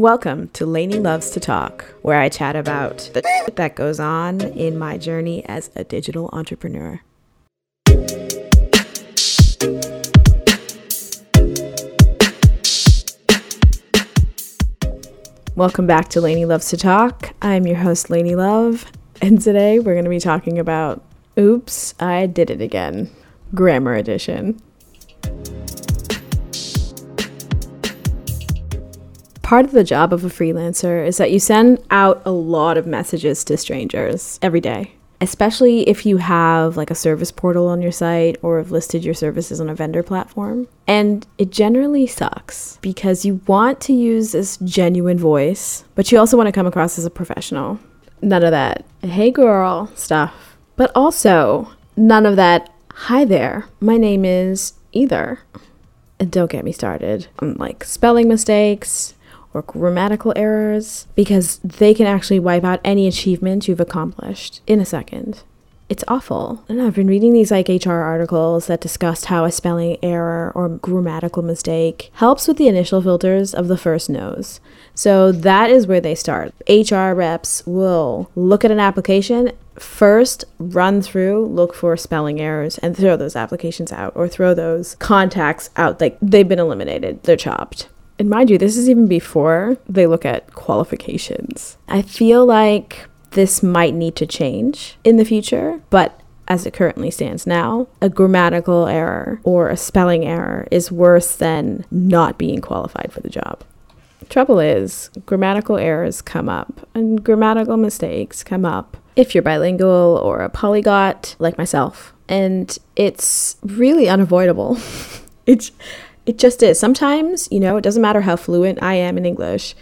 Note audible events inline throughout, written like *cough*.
Welcome to Laney Luvs to Talk, where I chat about the that goes on in my journey as a digital entrepreneur. Welcome back to Laney Luvs to Talk. I'm your host, Laney Luv, and today we're going to be talking about Oops, I Did It Again, Grammar Edition. Part of the job of a freelancer is that you send out a lot of messages to strangers every day, especially if you have like a service portal on your site or have listed your services on a vendor platform. And it generally sucks because you want to use this genuine voice, but you also want to come across as a professional. None of that, hey girl stuff. But also, none of that, hi there, my name is either. And don't get me started on like spelling mistakes, or grammatical errors because they can actually wipe out any achievement you've accomplished in a second. It's awful. And I've been reading these like HR articles that discussed how a spelling error or grammatical mistake helps with the initial filters of the first no's. So that is where they start. HR reps will look at an application first run through, look for spelling errors, and throw those applications out or throw those contacts out. Like they've been eliminated, they're chopped. And mind you, this is even before they look at qualifications. I feel like this might need to change in the future, but as it currently stands now, a grammatical error or a spelling error is worse than not being qualified for the job. Trouble is, grammatical errors come up and grammatical mistakes come up if you're bilingual or a polyglot like myself. And it's really unavoidable. *laughs* it's it just is. Sometimes, you know, it doesn't matter how fluent I am in English.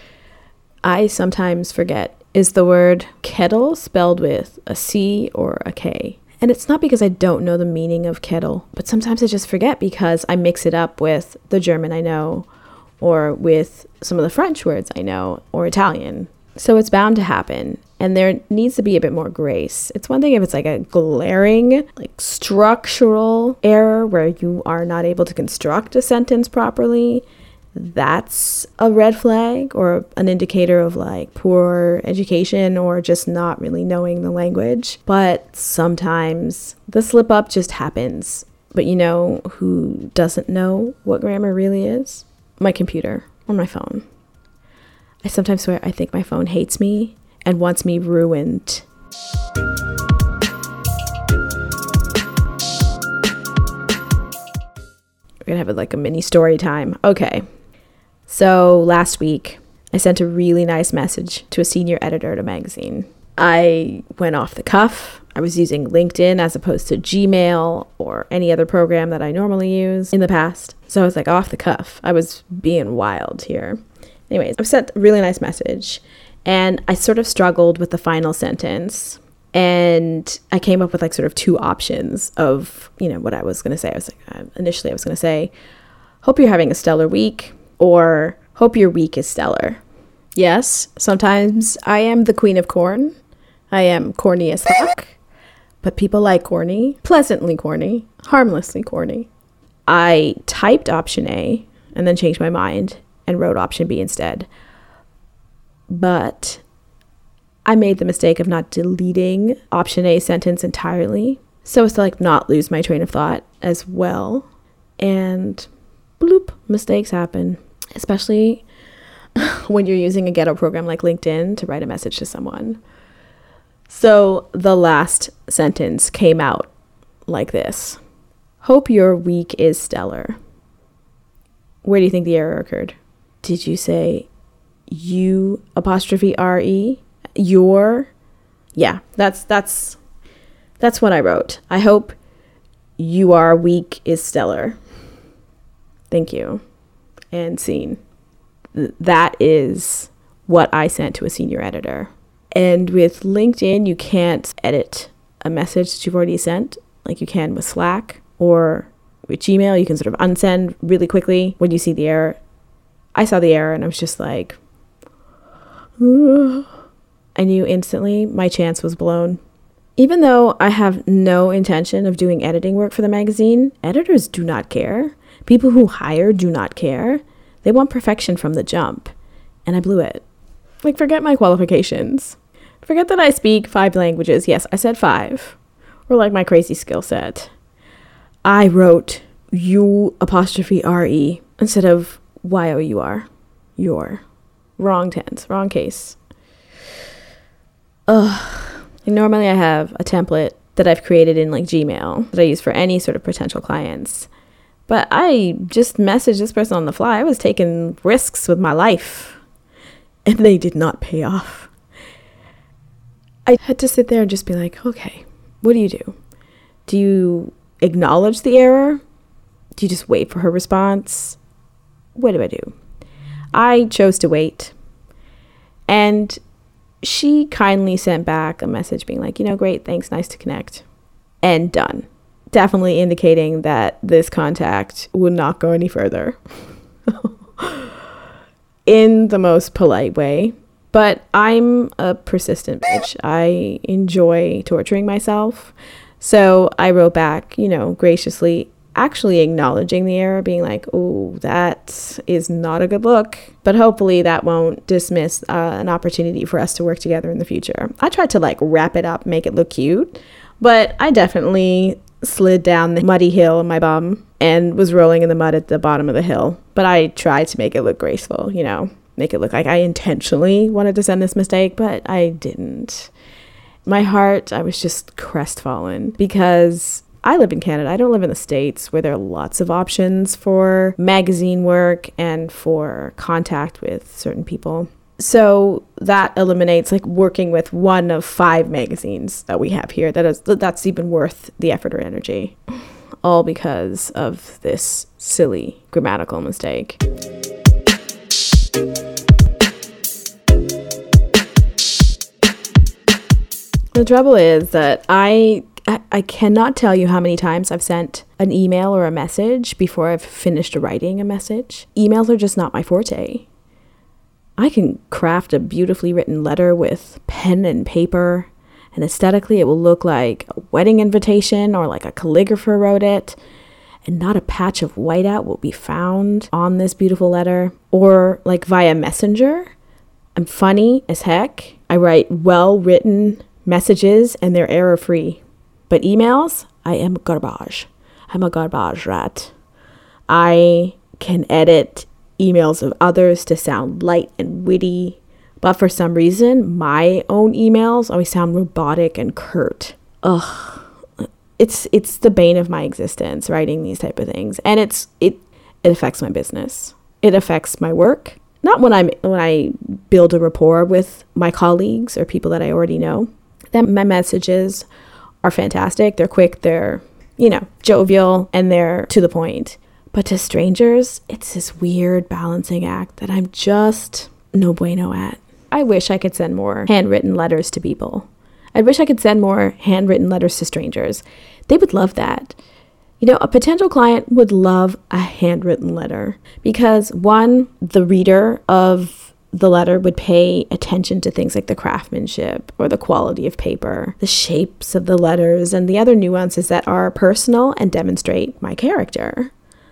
I sometimes forget is the word kettle spelled with a C or a K. And it's not because I don't know the meaning of kettle, but sometimes I just forget because I mix it up with the German I know or with some of the French words I know or Italian. So it's bound to happen and there needs to be a bit more grace. It's one thing if it's like a glaring, like structural error where you are not able to construct a sentence properly. That's a red flag or an indicator of like poor education or just not really knowing the language. But sometimes the slip up just happens. But you know who doesn't know what grammar really is? My computer or my phone. I sometimes swear I think my phone hates me and wants me ruined. We're gonna have like a mini story time. Okay. So last week, I sent a really nice message to a senior editor at a magazine. I went off the cuff. I was using LinkedIn as opposed to Gmail or any other program that I normally use in the past. So I was like off the cuff. I was being wild here. Anyways, I sent a really nice message and I sort of struggled with the final sentence. And I came up with like sort of two options of, you know, what I was going to say. I was like, uh, initially, I was going to say, hope you're having a stellar week, or hope your week is stellar. Yes, sometimes I am the queen of corn. I am corny as fuck, but people like corny, pleasantly corny, harmlessly corny. I typed option A and then changed my mind and wrote option B instead. But I made the mistake of not deleting option A sentence entirely so as to like not lose my train of thought as well. And bloop, mistakes happen, especially *laughs* when you're using a ghetto program like LinkedIn to write a message to someone. So the last sentence came out like this Hope your week is stellar. Where do you think the error occurred? Did you say U apostrophe R E, your. Yeah, that's that's that's what I wrote. I hope you are weak is stellar. Thank you. And scene. That is what I sent to a senior editor. And with LinkedIn, you can't edit a message that you've already sent like you can with Slack or with Gmail. You can sort of unsend really quickly when you see the error. I saw the error and I was just like, *sighs* I knew instantly my chance was blown. Even though I have no intention of doing editing work for the magazine, editors do not care. People who hire do not care. They want perfection from the jump. and I blew it. Like, forget my qualifications. Forget that I speak five languages. Yes, I said five. Or like my crazy skill set. I wrote U apostrophe R E instead of Y O U R. Your. Wrong tense, wrong case. Ugh. And normally I have a template that I've created in like Gmail that I use for any sort of potential clients. But I just messaged this person on the fly. I was taking risks with my life and they did not pay off. I had to sit there and just be like, okay, what do you do? Do you acknowledge the error? Do you just wait for her response? What do I do? I chose to wait. And she kindly sent back a message being like, you know, great, thanks, nice to connect. And done. Definitely indicating that this contact would not go any further. *laughs* in the most polite way. But I'm a persistent bitch. I enjoy torturing myself. So I wrote back, you know, graciously, actually acknowledging the error, being like, oh, that is not a good look. But hopefully that won't dismiss uh, an opportunity for us to work together in the future. I tried to like wrap it up, make it look cute, but I definitely slid down the muddy hill on my bum and was rolling in the mud at the bottom of the hill. But I tried to make it look graceful, you know, make it look like I intentionally wanted to send this mistake, but I didn't. My heart, I was just crestfallen because I live in Canada. I don't live in the States where there are lots of options for magazine work and for contact with certain people. So that eliminates like working with one of five magazines that we have here. That is that's even worth the effort or energy. All because of this silly grammatical mistake. The trouble is that I I cannot tell you how many times I've sent an email or a message before I've finished writing a message. Emails are just not my forte. I can craft a beautifully written letter with pen and paper, and aesthetically, it will look like a wedding invitation or like a calligrapher wrote it, and not a patch of whiteout will be found on this beautiful letter, or like via messenger. I'm funny as heck. I write well written messages and they're error free. But emails, I am garbage. I'm a garbage rat. I can edit emails of others to sound light and witty, but for some reason, my own emails always sound robotic and curt. Ugh. It's it's the bane of my existence writing these type of things. And it's it it affects my business. It affects my work. Not when I'm when I build a rapport with my colleagues or people that I already know. Then my messages are fantastic. They're quick, they're, you know, jovial, and they're to the point. But to strangers, it's this weird balancing act that I'm just no bueno at. I wish I could send more handwritten letters to people. I wish I could send more handwritten letters to strangers. They would love that. You know, a potential client would love a handwritten letter because one, the reader of the letter would pay attention to things like the craftsmanship or the quality of paper, the shapes of the letters, and the other nuances that are personal and demonstrate my character.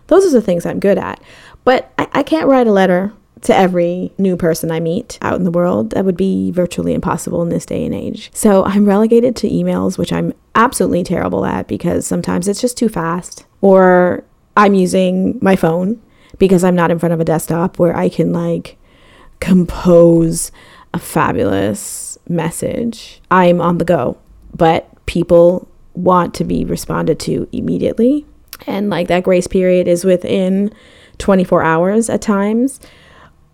Those are the things I'm good at. But I, I can't write a letter to every new person I meet out in the world. That would be virtually impossible in this day and age. So I'm relegated to emails, which I'm absolutely terrible at because sometimes it's just too fast. Or I'm using my phone because I'm not in front of a desktop where I can like compose a fabulous message. I'm on the go, but people want to be responded to immediately. And like that grace period is within 24 hours at times,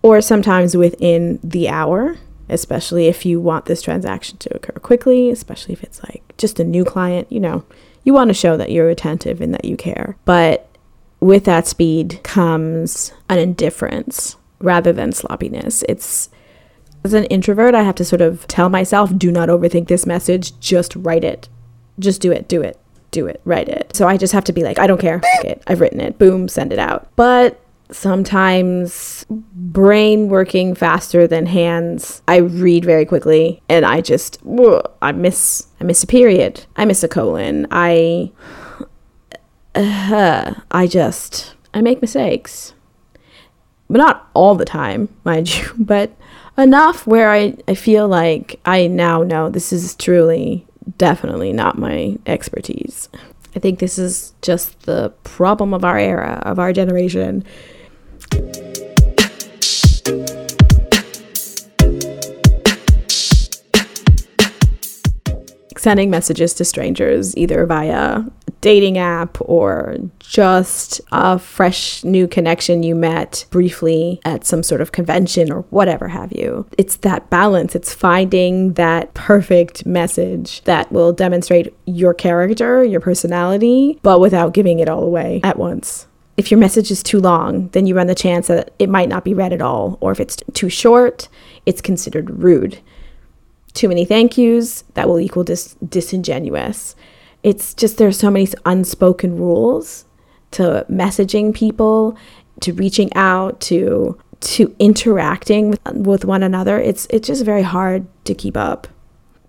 or sometimes within the hour, especially if you want this transaction to occur quickly, especially if it's like just a new client, you know, you want to show that you're attentive and that you care. But with that speed comes an indifference rather than sloppiness. It's as an introvert, I have to sort of tell myself, do not overthink this message, just write it. Just do it, do it do it, write it. So I just have to be like, I don't care. Okay, I've written it. Boom, send it out. But sometimes brain working faster than hands. I read very quickly and I just I miss I miss a period. I miss a colon. I uh, *sighs* I just I make mistakes. But not all the time, *laughs* mind you, but enough where I, I feel like I now know this is truly, definitely not my expertise. I think this is just the problem of our era, of our generation. Sending messages to strangers either via dating app or just a fresh new connection you met briefly at some sort of convention or whatever have you. It's that balance, it's finding that perfect message that will demonstrate your character, your personality, but without giving it all away at once. If your message is too long, then you run the chance that it might not be read at all, or if it's too short, it's considered rude. Too many thank yous, that will equal dis- disingenuous it's just there's so many unspoken rules to messaging people, to reaching out, to to interacting with, with one another. It's it's just very hard to keep up.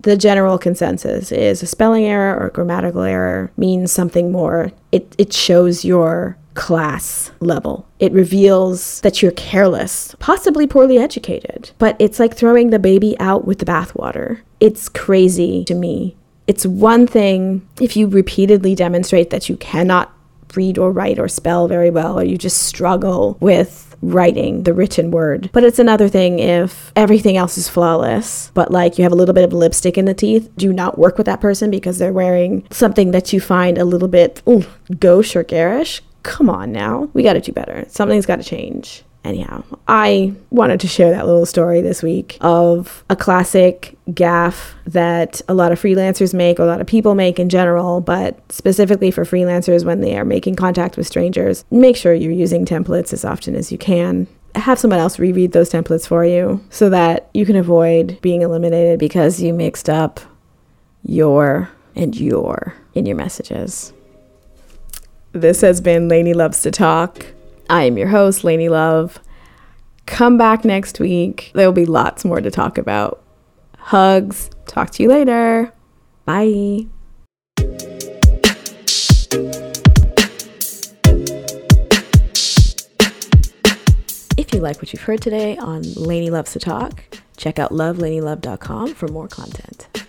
The general consensus is a spelling error or grammatical error means something more. It it shows your class level. It reveals that you're careless, possibly poorly educated. But it's like throwing the baby out with the bathwater. It's crazy to me it's one thing if you repeatedly demonstrate that you cannot read or write or spell very well, or you just struggle with writing the written word. But it's another thing if everything else is flawless, but like you have a little bit of lipstick in the teeth. Do not work with that person because they're wearing something that you find a little bit ooh, gauche or garish. Come on now. We got to do better. Something's got to change. Anyhow, I wanted to share that little story this week of a classic gaffe that a lot of freelancers make, a lot of people make in general, but specifically for freelancers when they are making contact with strangers. Make sure you're using templates as often as you can. Have someone else reread those templates for you so that you can avoid being eliminated because you mixed up your and your in your messages. This has been Laney Luvs to Talk. I am your host, Laney Luv. Come back next week. There will be lots more to talk about. Hugs. Talk to you later. Bye. If you like what you've heard today on Laney Luvs to Talk, check out luvlaneyluv.com for more content.